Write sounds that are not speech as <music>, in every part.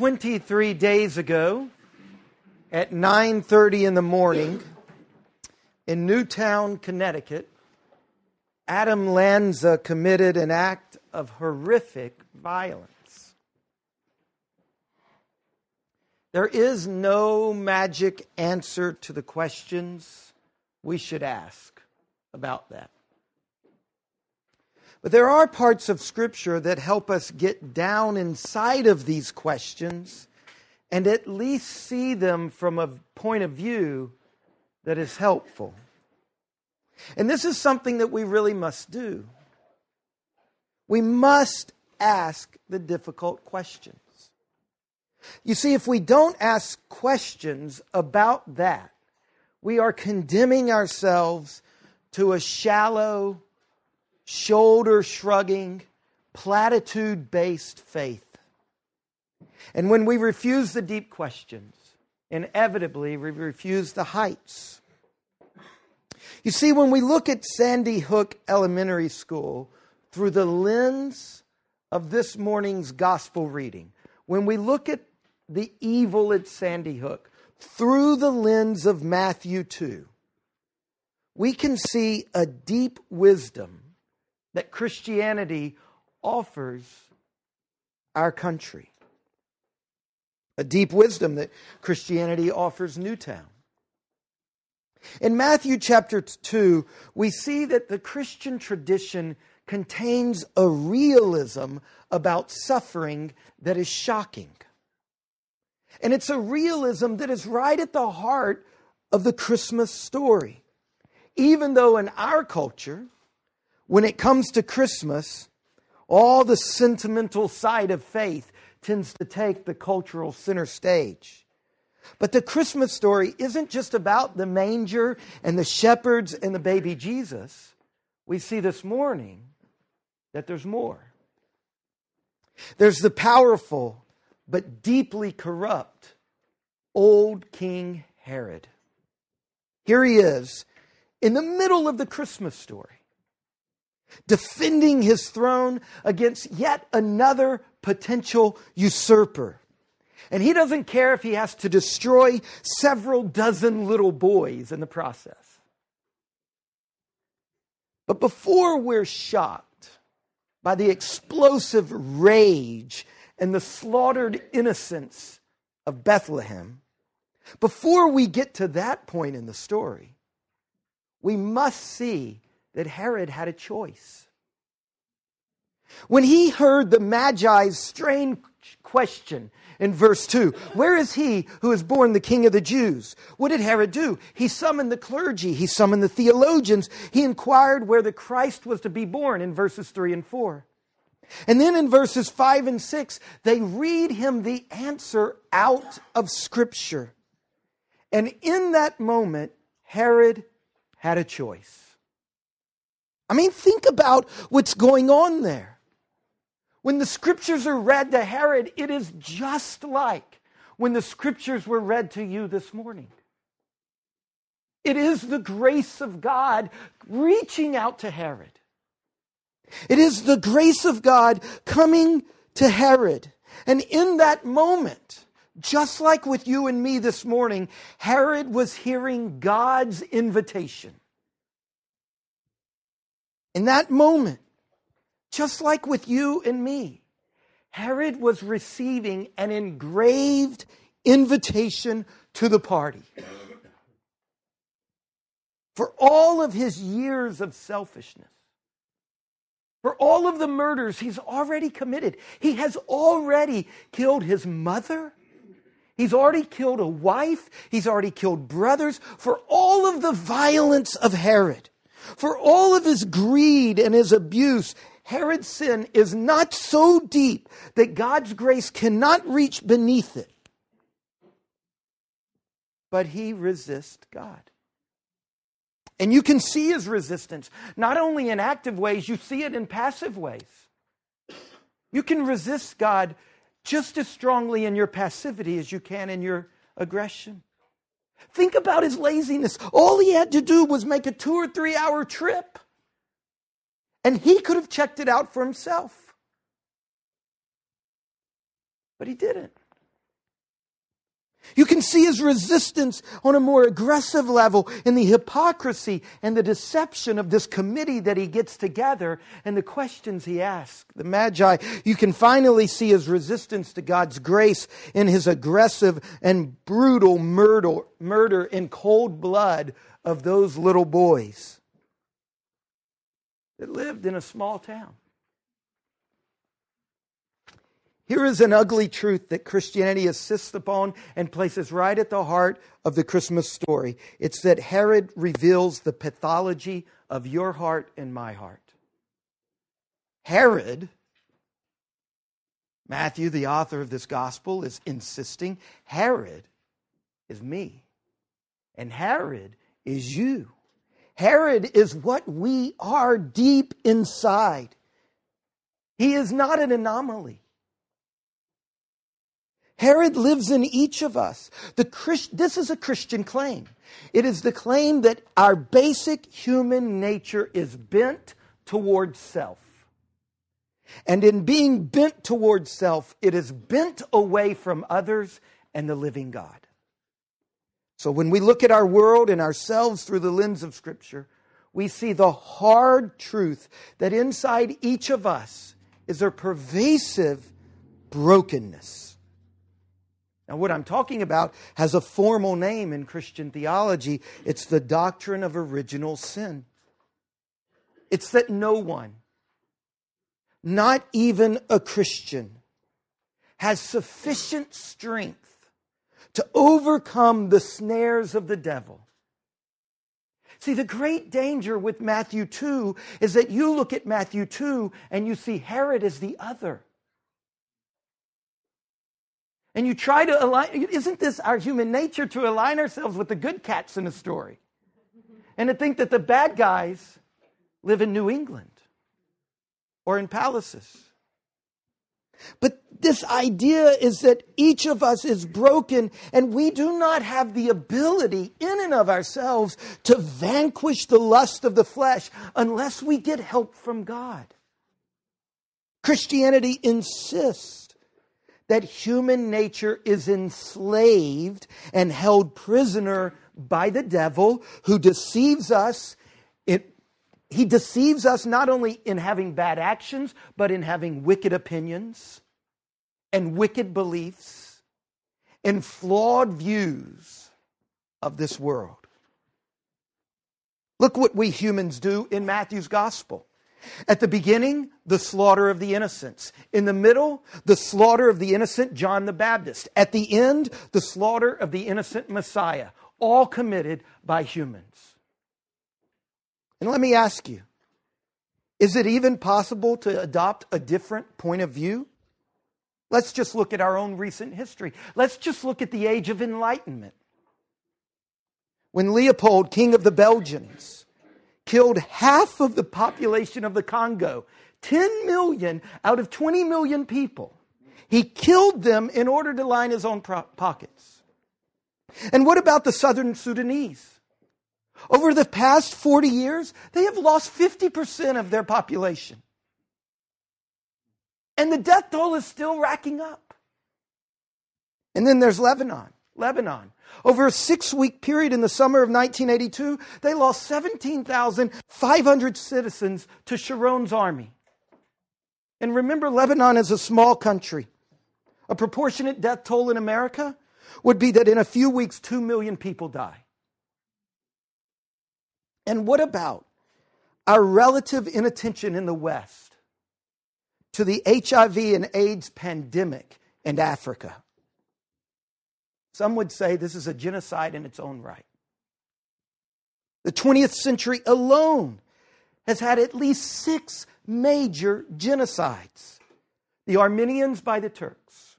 23 days ago at 9:30 in the morning in Newtown, Connecticut, Adam Lanza committed an act of horrific violence. There is no magic answer to the questions we should ask about that. But there are parts of Scripture that help us get down inside of these questions and at least see them from a point of view that is helpful. And this is something that we really must do. We must ask the difficult questions. You see, if we don't ask questions about that, we are condemning ourselves to a shallow, shoulder shrugging, platitude based faith. And when we refuse the deep questions, inevitably we refuse the heights. You see, when we look at Sandy Hook Elementary School through the lens of this morning's gospel reading, when we look at the evil at Sandy Hook through the lens of Matthew 2, we can see a deep wisdom that Christianity offers our country. A deep wisdom that Christianity offers Newtown. In Matthew chapter 2, we see that the Christian tradition contains a realism about suffering that is shocking. And it's a realism that is right at the heart of the Christmas story. Even though in our culture, when it comes to Christmas, all the sentimental side of faith tends to take the cultural center stage. But the Christmas story isn't just about the manger and the shepherds and the baby Jesus. We see this morning that there's more. There's the powerful but deeply corrupt old King Herod. Here he is in the middle of the Christmas story defending his throne against yet another potential usurper. And he doesn't care if he has to destroy several dozen little boys in the process. But before we're shocked by the explosive rage and the slaughtered innocence of Bethlehem, before we get to that point in the story, we must see that Herod had a choice. When he heard the Magi's strange question in verse 2, where is he who is born the king of the Jews? What did Herod do? He summoned the clergy, he summoned the theologians, he inquired where the Christ was to be born in verses 3 and 4. And then in verses 5 and 6, they read him the answer out of Scripture. And in that moment, Herod had a choice. I mean, think about what's going on there. When the scriptures are read to Herod, it is just like when the scriptures were read to you this morning. It is the grace of God reaching out to Herod. It is the grace of God coming to Herod. And in that moment, just like with you and me this morning, Herod was hearing God's invitation. In that moment, just like with you and me, Herod was receiving an engraved invitation to the party. For all of his years of selfishness, for all of the murders he's already committed, he has already killed his mother. He's already killed a wife. He's already killed brothers. For all of the violence of Herod, for all of his greed and his abuse, Herod's sin is not so deep that God's grace cannot reach beneath it. But he resists God. And you can see his resistance, not only in active ways, you see it in passive ways. You can resist God just as strongly in your passivity as you can in your aggression. Think about his laziness. All he had to do was make a two or three hour trip, and he could have checked it out for himself. But he didn't. You can see his resistance on a more aggressive level in the hypocrisy and the deception of this committee that he gets together and the questions he asks. The Magi, you can finally see his resistance to God's grace in his aggressive and brutal murder, murder in cold blood of those little boys that lived in a small town. Here is an ugly truth that Christianity insists upon and places right at the heart of the Christmas story. It's that Herod reveals the pathology of your heart and my heart. Herod, Matthew, the author of this gospel, is insisting Herod is me. And Herod is you. Herod is what we are deep inside. He is not an anomaly. Herod lives in each of us. The Christ, this is a Christian claim. It is the claim that our basic human nature is bent towards self. And in being bent towards self, it is bent away from others and the living God. So when we look at our world and ourselves through the lens of Scripture, we see the hard truth that inside each of us is a pervasive brokenness. Now, what I'm talking about has a formal name in Christian theology. It's the doctrine of original sin. It's that no one, not even a Christian, has sufficient strength to overcome the snares of the devil. See, the great danger with Matthew 2 is that you look at Matthew 2 and you see Herod as the other. And you try to align, isn't this our human nature to align ourselves with the good cats in a story? And to think that the bad guys live in New England or in palaces. But this idea is that each of us is broken and we do not have the ability in and of ourselves to vanquish the lust of the flesh unless we get help from God. Christianity insists that human nature is enslaved and held prisoner by the devil who deceives us. It, he deceives us not only in having bad actions, but in having wicked opinions and wicked beliefs and flawed views of this world. Look what we humans do in Matthew's gospel. At the beginning, the slaughter of the innocents. In the middle, the slaughter of the innocent John the Baptist. At the end, the slaughter of the innocent Messiah, all committed by humans. And let me ask you is it even possible to adopt a different point of view? Let's just look at our own recent history. Let's just look at the age of enlightenment. When Leopold, king of the Belgians, killed half of the population of the Congo, 10 million out of 20 million people. He killed them in order to line his own pro- pockets. And what about the southern Sudanese? Over the past 40 years, they have lost 50% of their population. And the death toll is still racking up. And then there's Lebanon. Lebanon. Over a six week period in the summer of 1982, they lost 17,500 citizens to Sharon's army. And remember, Lebanon is a small country. A proportionate death toll in America would be that in a few weeks, 2 million people die. And what about our relative inattention in the West to the HIV and AIDS pandemic in Africa? Some would say this is a genocide in its own right. The 20th century alone has had at least six major genocides the Armenians by the Turks,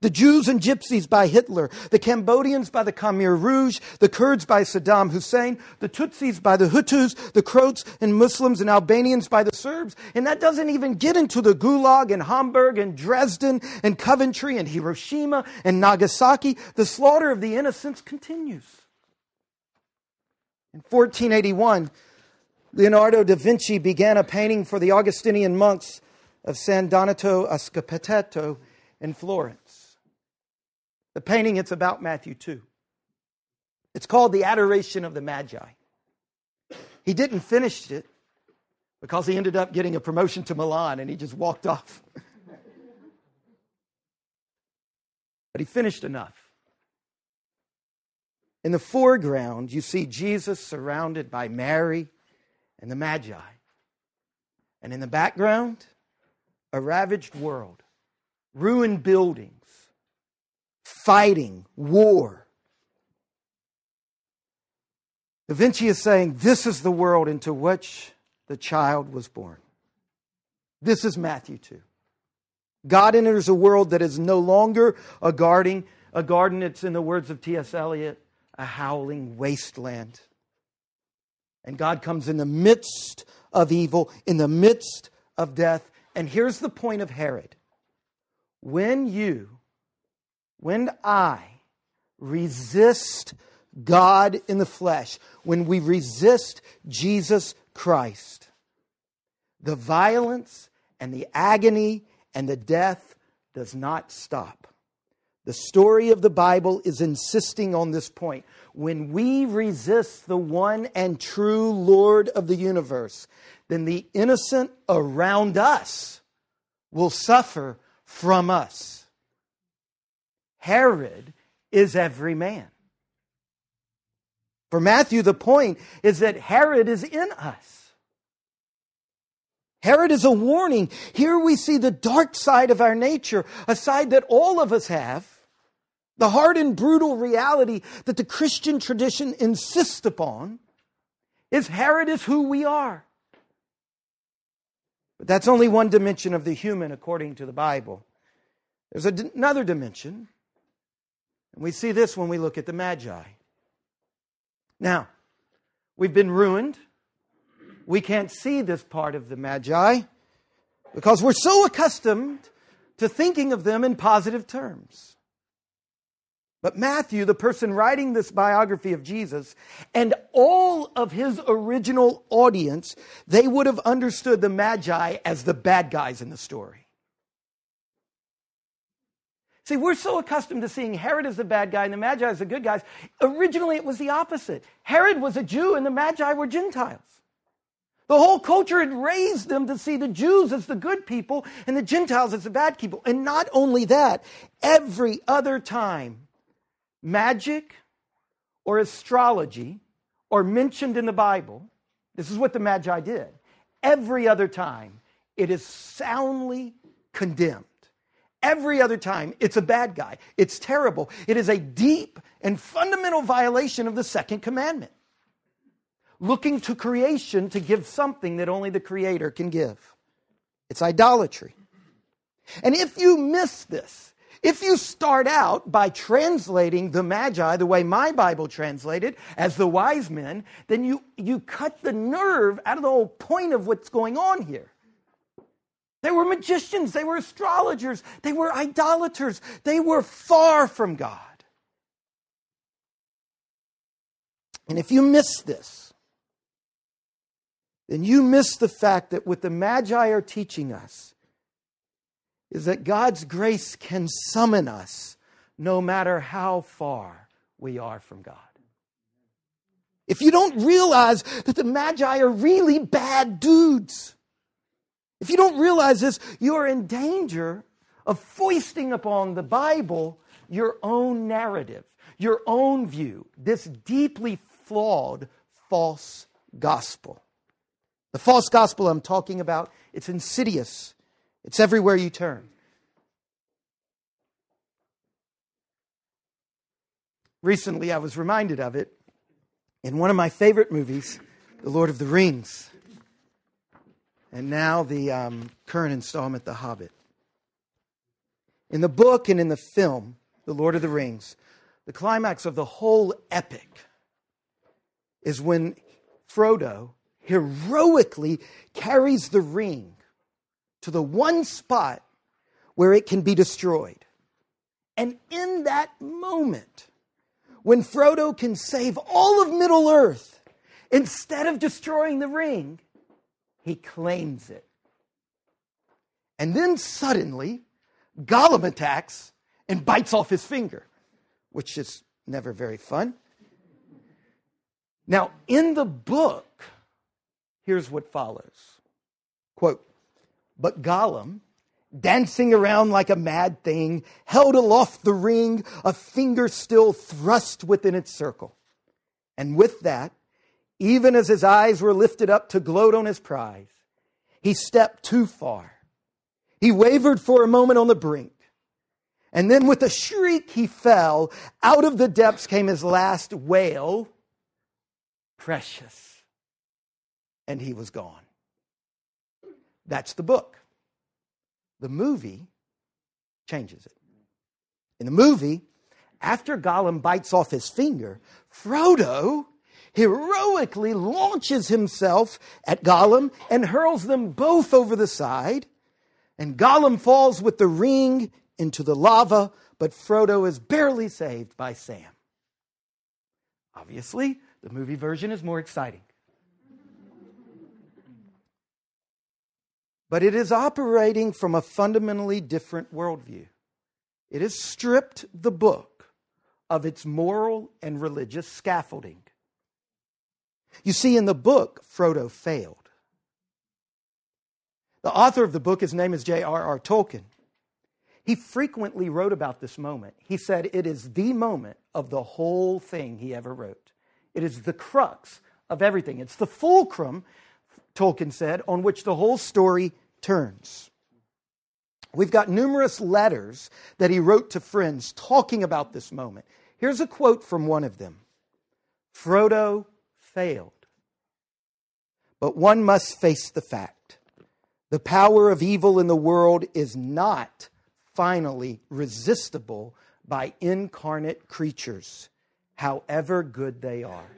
the Jews and Gypsies by Hitler, the Cambodians by the Khmer Rouge, the Kurds by Saddam Hussein, the Tutsis by the Hutus, the Croats and Muslims and Albanians by the Serbs. And that doesn't even get into the Gulag and Hamburg and Dresden and Coventry and Hiroshima and Nagasaki. The slaughter of the innocents continues. In 1481, Leonardo da Vinci began a painting for the Augustinian monks of San Donato a Scapetetto in Florence. The painting, it's about Matthew 2. It's called The Adoration of the Magi. He didn't finish it because he ended up getting a promotion to Milan and he just walked off. <laughs> but he finished enough. In the foreground, you see Jesus surrounded by Mary and the Magi. And in the background, a ravaged world, ruined buildings, fighting, war. Da Vinci is saying this is the world into which the child was born. This is Matthew 2. God enters a world that is no longer a garden, a garden, it's in the words of T.S. Eliot, a howling wasteland. And God comes in the midst of evil, in the midst of death. And here's the point of Herod when you, when I resist God in the flesh, when we resist Jesus Christ, the violence and the agony and the death does not stop. The story of the Bible is insisting on this point. When we resist the one and true Lord of the universe, then the innocent around us will suffer from us. Herod is every man. For Matthew, the point is that Herod is in us. Herod is a warning. Here we see the dark side of our nature, a side that all of us have, the hard and brutal reality that the Christian tradition insists upon is Herod is who we are. But that's only one dimension of the human according to the Bible. There's another dimension, and we see this when we look at the Magi. Now, we've been ruined. We can't see this part of the Magi because we're so accustomed to thinking of them in positive terms. But Matthew, the person writing this biography of Jesus, and all of his original audience, they would have understood the Magi as the bad guys in the story. See, we're so accustomed to seeing Herod as the bad guy and the Magi as the good guys. Originally, it was the opposite. Herod was a Jew and the Magi were Gentiles. The whole culture had raised them to see the Jews as the good people and the Gentiles as the bad people. And not only that, every other time magic or astrology or mentioned in the Bible, this is what the Magi did. Every other time, it is soundly condemned. Every other time, it's a bad guy. It's terrible. It is a deep and fundamental violation of the second commandment. Looking to creation to give something that only the Creator can give. It's idolatry. And if you miss this, if you start out by translating the Magi the way my Bible translated as the wise men, then you, you cut the nerve out of the whole point of what's going on here. They were magicians, they were astrologers, they were idolaters, they were far from God. And if you miss this, then you miss the fact that what the Magi are teaching us is that God's grace can summon us no matter how far we are from God. If you don't realize that the Magi are really bad dudes, if you don't realize this, you're in danger of foisting upon the Bible your own narrative, your own view, this deeply flawed false gospel. The false gospel I'm talking about, it's insidious. It's everywhere you turn. Recently, I was reminded of it in one of my favorite movies, The Lord of the Rings and now the um, current installment, The Hobbit. In the book and in the film, The Lord of the Rings, the climax of the whole epic is when Frodo heroically carries the ring to the one spot where it can be destroyed. And in that moment, when Frodo can save all of Middle Earth, instead of destroying the ring, he claims it. And then suddenly, Gollum attacks and bites off his finger. which is never very fun. Now, in the book, here's what follows quote, But Gollum, dancing around like a mad thing, held aloft the ring, a finger still thrust within its circle. And with that, even as his eyes were lifted up to gloat on his prize, he stepped too far. He wavered for a moment on the brink. And then with a shriek, he fell. Out of the depths came his last wail Precious. And he was gone. That's the book. The movie changes it. In the movie, after Gollum bites off his finger, Frodo heroically launches himself at Gollum and hurls them both over the side. And Gollum falls with the ring into the lava, but Frodo is barely saved by Sam. Obviously, the movie version is more exciting. But it is operating from a fundamentally different worldview. It has stripped the book of its moral and religious scaffolding. You see, in the book, Frodo failed. The author of the book, his name is J.R.R. Tolkien. He frequently wrote about this moment. He said it is the moment of the whole thing he ever wrote. It is the crux of everything. It's the fulcrum, Tolkien said, on which the whole story turns. We've got numerous letters that he wrote to friends talking about this moment. Here's a quote from one of them Frodo failed. But one must face the fact the power of evil in the world is not finally resistible by incarnate creatures, however good they are.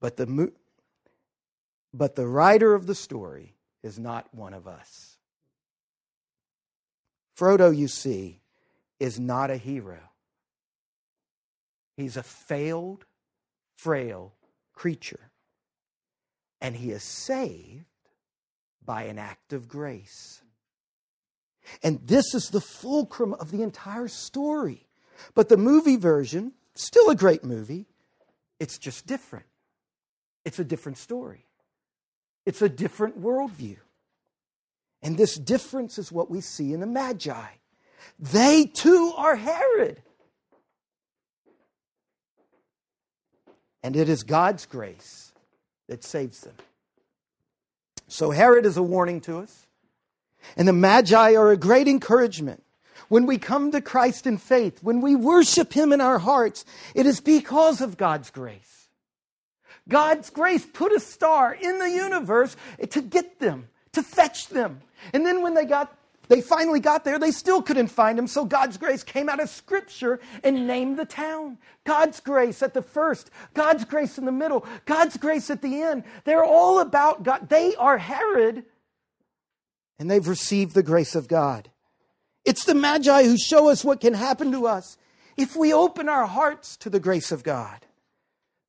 But the, but the writer of the story is not one of us. Frodo, you see, is not a hero. He's a failed, frail creature. And he is saved by an act of grace. And this is the fulcrum of the entire story. But the movie version, still a great movie, it's just different. It's a different story, it's a different worldview. And this difference is what we see in the Magi. They too are Herod. And it is God's grace that saves them. So Herod is a warning to us. And the Magi are a great encouragement. When we come to Christ in faith, when we worship Him in our hearts, it is because of God's grace. God's grace put a star in the universe to get them, to fetch them. And then when they got they finally got there, they still couldn't find him, so God's grace came out of scripture and named the town. God's grace at the first, God's grace in the middle, God's grace at the end. They're all about God. They are Herod and they've received the grace of God. It's the Magi who show us what can happen to us if we open our hearts to the grace of God.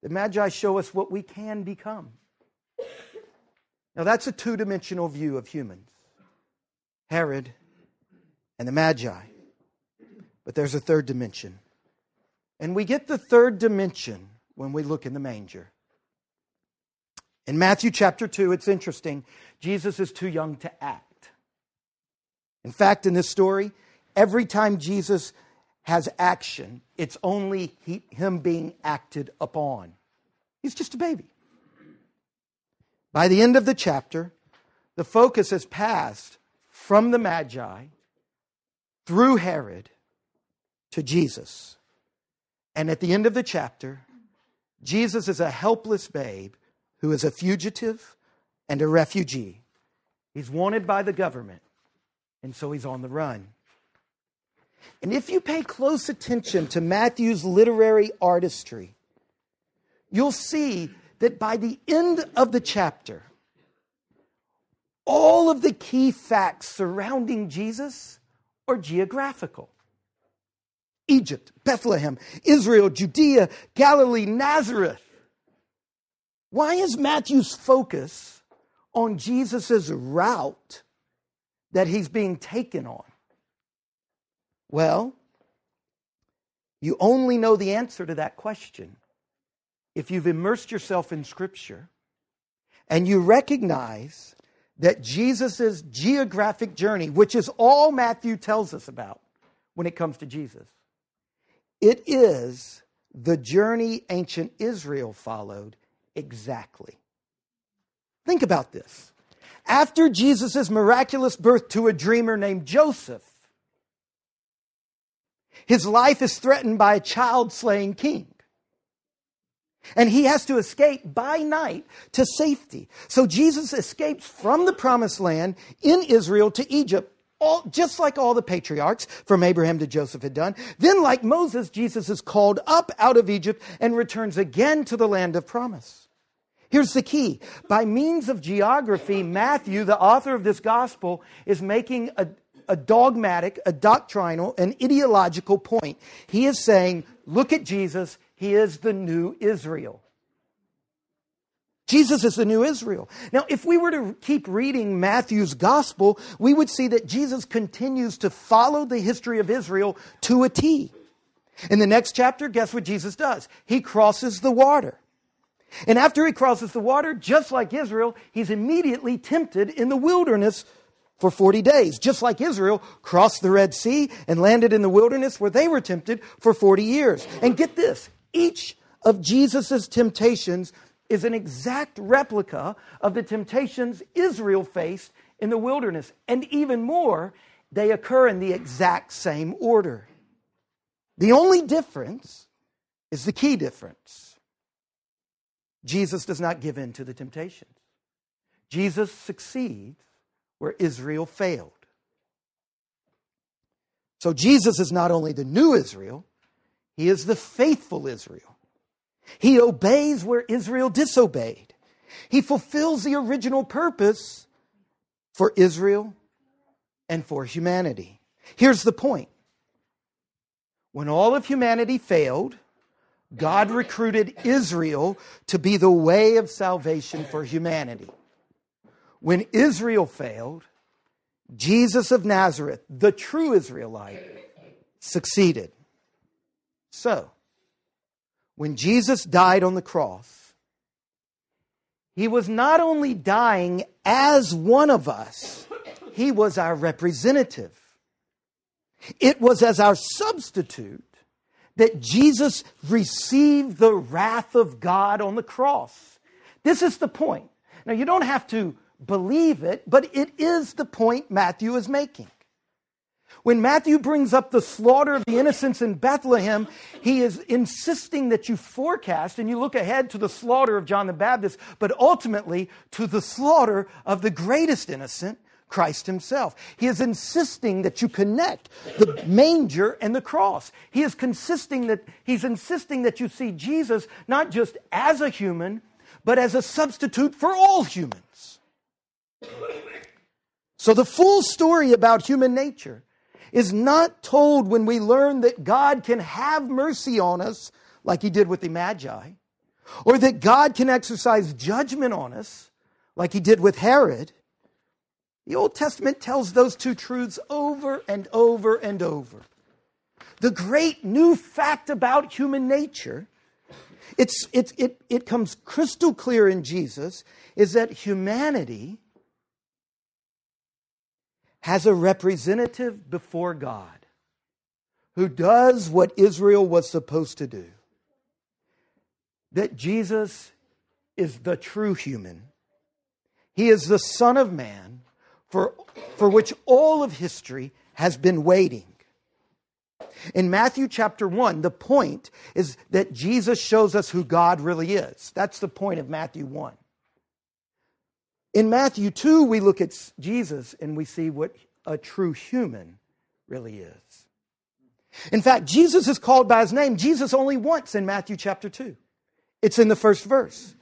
The Magi show us what we can become. Now, that's a two dimensional view of humans Herod and the Magi. But there's a third dimension. And we get the third dimension when we look in the manger. In Matthew chapter 2, it's interesting. Jesus is too young to act. In fact, in this story, every time Jesus has action, it's only he, him being acted upon. He's just a baby. By the end of the chapter, the focus has passed from the Magi through Herod to Jesus. And at the end of the chapter, Jesus is a helpless babe who is a fugitive and a refugee. He's wanted by the government and so he's on the run. And if you pay close attention to Matthew's literary artistry, you'll see that by the end of the chapter, all of the key facts surrounding Jesus are geographical. Egypt, Bethlehem, Israel, Judea, Galilee, Nazareth. Why is Matthew's focus on Jesus' route that he's being taken on? Well, You only know the answer to that question if you've immersed yourself in Scripture and you recognize that Jesus' geographic journey, which is all Matthew tells us about when it comes to Jesus, it is the journey ancient Israel followed exactly. Think about this. After Jesus' miraculous birth to a dreamer named Joseph, his life is threatened by a child slaying king. And he has to escape by night to safety. So Jesus escapes from the promised land in Israel to Egypt, all, just like all the patriarchs from Abraham to Joseph had done. Then, like Moses, Jesus is called up out of Egypt and returns again to the land of promise. Here's the key. By means of geography, Matthew, the author of this gospel, is making a, a dogmatic, a doctrinal, an ideological point. He is saying, look at Jesus. He is the new Israel. Jesus is the new Israel. Now, if we were to keep reading Matthew's gospel, we would see that Jesus continues to follow the history of Israel to a T. In the next chapter, guess what Jesus does? He crosses the water. And after he crosses the water, just like Israel, he's immediately tempted in the wilderness for 40 days, just like Israel crossed the Red Sea and landed in the wilderness where they were tempted for 40 years. And get this each of Jesus' temptations is an exact replica of the temptations Israel faced in the wilderness. And even more, they occur in the exact same order. The only difference is the key difference. Jesus does not give in to the temptations. Jesus succeeds where Israel failed. So Jesus is not only the new Israel, he is the faithful Israel. He obeys where Israel disobeyed. He fulfills the original purpose for Israel and for humanity. Here's the point when all of humanity failed, God recruited Israel to be the way of salvation for humanity. When Israel failed, Jesus of Nazareth, the true Israelite, succeeded. So, when Jesus died on the cross, he was not only dying as one of us, he was our representative. It was as our substitute that Jesus received the wrath of God on the cross. This is the point. Now, you don't have to believe it, but it is the point Matthew is making. When Matthew brings up the slaughter of the innocents in Bethlehem, he is insisting that you forecast and you look ahead to the slaughter of John the Baptist, but ultimately to the slaughter of the greatest innocent, Christ himself. He is insisting that you connect the manger and the cross. He is consisting that he's insisting that you see Jesus not just as a human, but as a substitute for all humans. So the full story about human nature is not told when we learn that God can have mercy on us, like he did with the Magi, or that God can exercise judgment on us, like he did with Herod. The Old Testament tells those two truths over and over and over. The great new fact about human nature, it's, it's, it, it comes crystal clear in Jesus, is that humanity has a representative before God who does what Israel was supposed to do. That Jesus is the true human. He is the Son of Man for, for which all of history has been waiting. In Matthew chapter 1, the point is that Jesus shows us who God really is. That's the point of Matthew 1. In Matthew 2, we look at Jesus and we see what a true human really is. In fact, Jesus is called by his name, Jesus only once in Matthew chapter 2. It's in the first verse.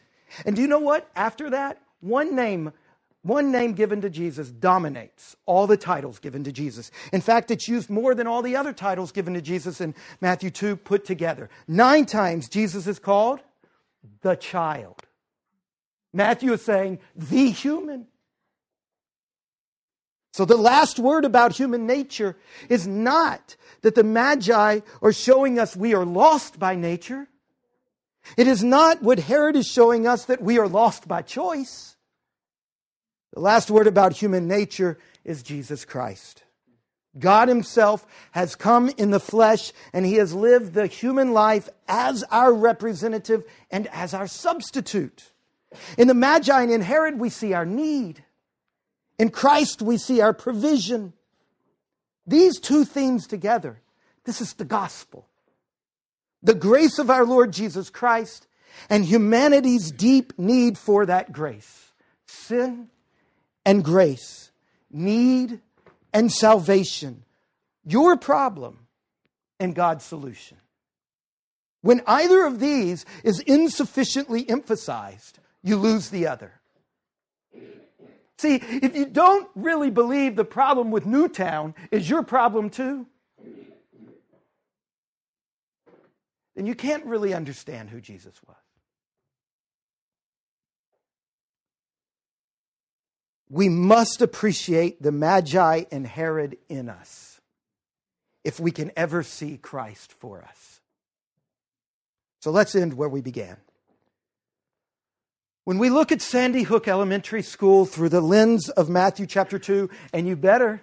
And do you know what? After that, one name one name given to Jesus dominates all the titles given to Jesus. In fact, it's used more than all the other titles given to Jesus in Matthew 2 put together. Nine times Jesus is called the child. Matthew is saying the human. So the last word about human nature is not that the Magi are showing us we are lost by nature. It is not what Herod is showing us that we are lost by choice. The last word about human nature is Jesus Christ. God Himself has come in the flesh and He has lived the human life as our representative and as our substitute. In the Magi and in Herod, we see our need. In Christ, we see our provision. These two themes together, this is the gospel. The grace of our Lord Jesus Christ and humanity's deep need for that grace. Sin and grace, need and salvation. Your problem and God's solution. When either of these is insufficiently emphasized, you lose the other. See, if you don't really believe the problem with Newtown is your problem too, then you can't really understand who Jesus was. We must appreciate the Magi and Herod in us if we can ever see Christ for us. So let's end where we began. When we look at Sandy Hook Elementary School through the lens of Matthew chapter 2, and you better,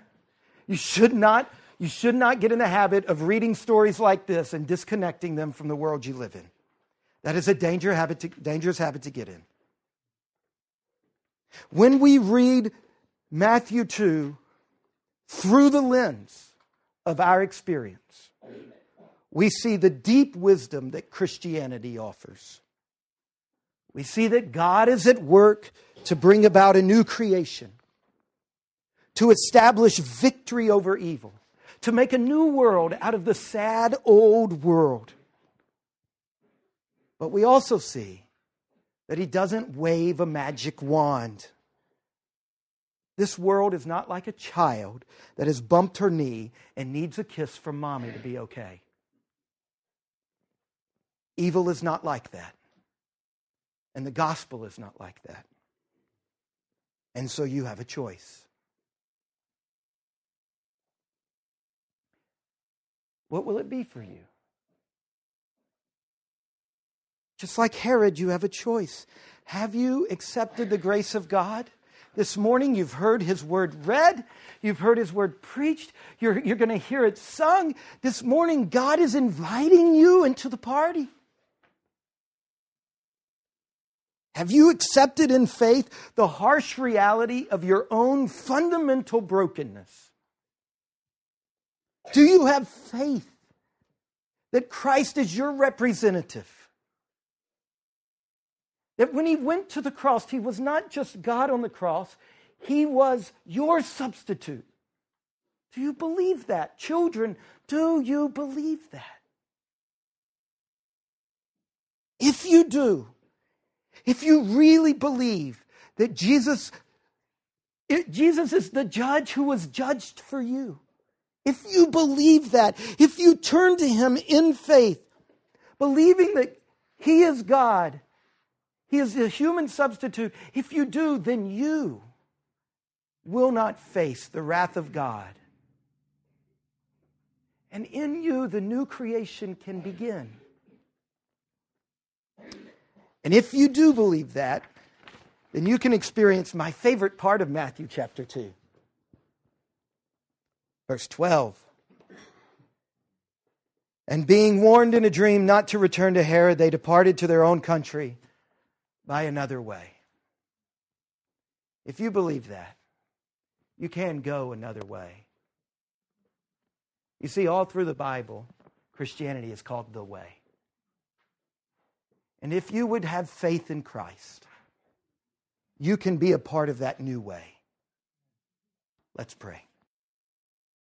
you should not, you should not get in the habit of reading stories like this and disconnecting them from the world you live in. That is a danger habit to, dangerous habit to get in. When we read Matthew 2 through the lens of our experience, we see the deep wisdom that Christianity offers we see that God is at work to bring about a new creation, to establish victory over evil, to make a new world out of the sad old world. But we also see that He doesn't wave a magic wand. This world is not like a child that has bumped her knee and needs a kiss from mommy to be okay. Evil is not like that. And the gospel is not like that. And so you have a choice. What will it be for you? Just like Herod, you have a choice. Have you accepted the grace of God? This morning, you've heard his word read, you've heard his word preached, you're, you're going to hear it sung. This morning, God is inviting you into the party. Have you accepted in faith the harsh reality of your own fundamental brokenness? Do you have faith that Christ is your representative? That when he went to the cross, he was not just God on the cross, he was your substitute. Do you believe that? Children, do you believe that? If you do, if you really believe that Jesus, it, Jesus is the judge who was judged for you, if you believe that, if you turn to Him in faith, believing that He is God, He is the human substitute, if you do, then you will not face the wrath of God. And in you, the new creation can begin. And if you do believe that, then you can experience my favorite part of Matthew chapter 2. Verse 12. And being warned in a dream not to return to Herod, they departed to their own country by another way. If you believe that, you can go another way. You see, all through the Bible, Christianity is called the way. And if you would have faith in Christ, you can be a part of that new way. Let's pray.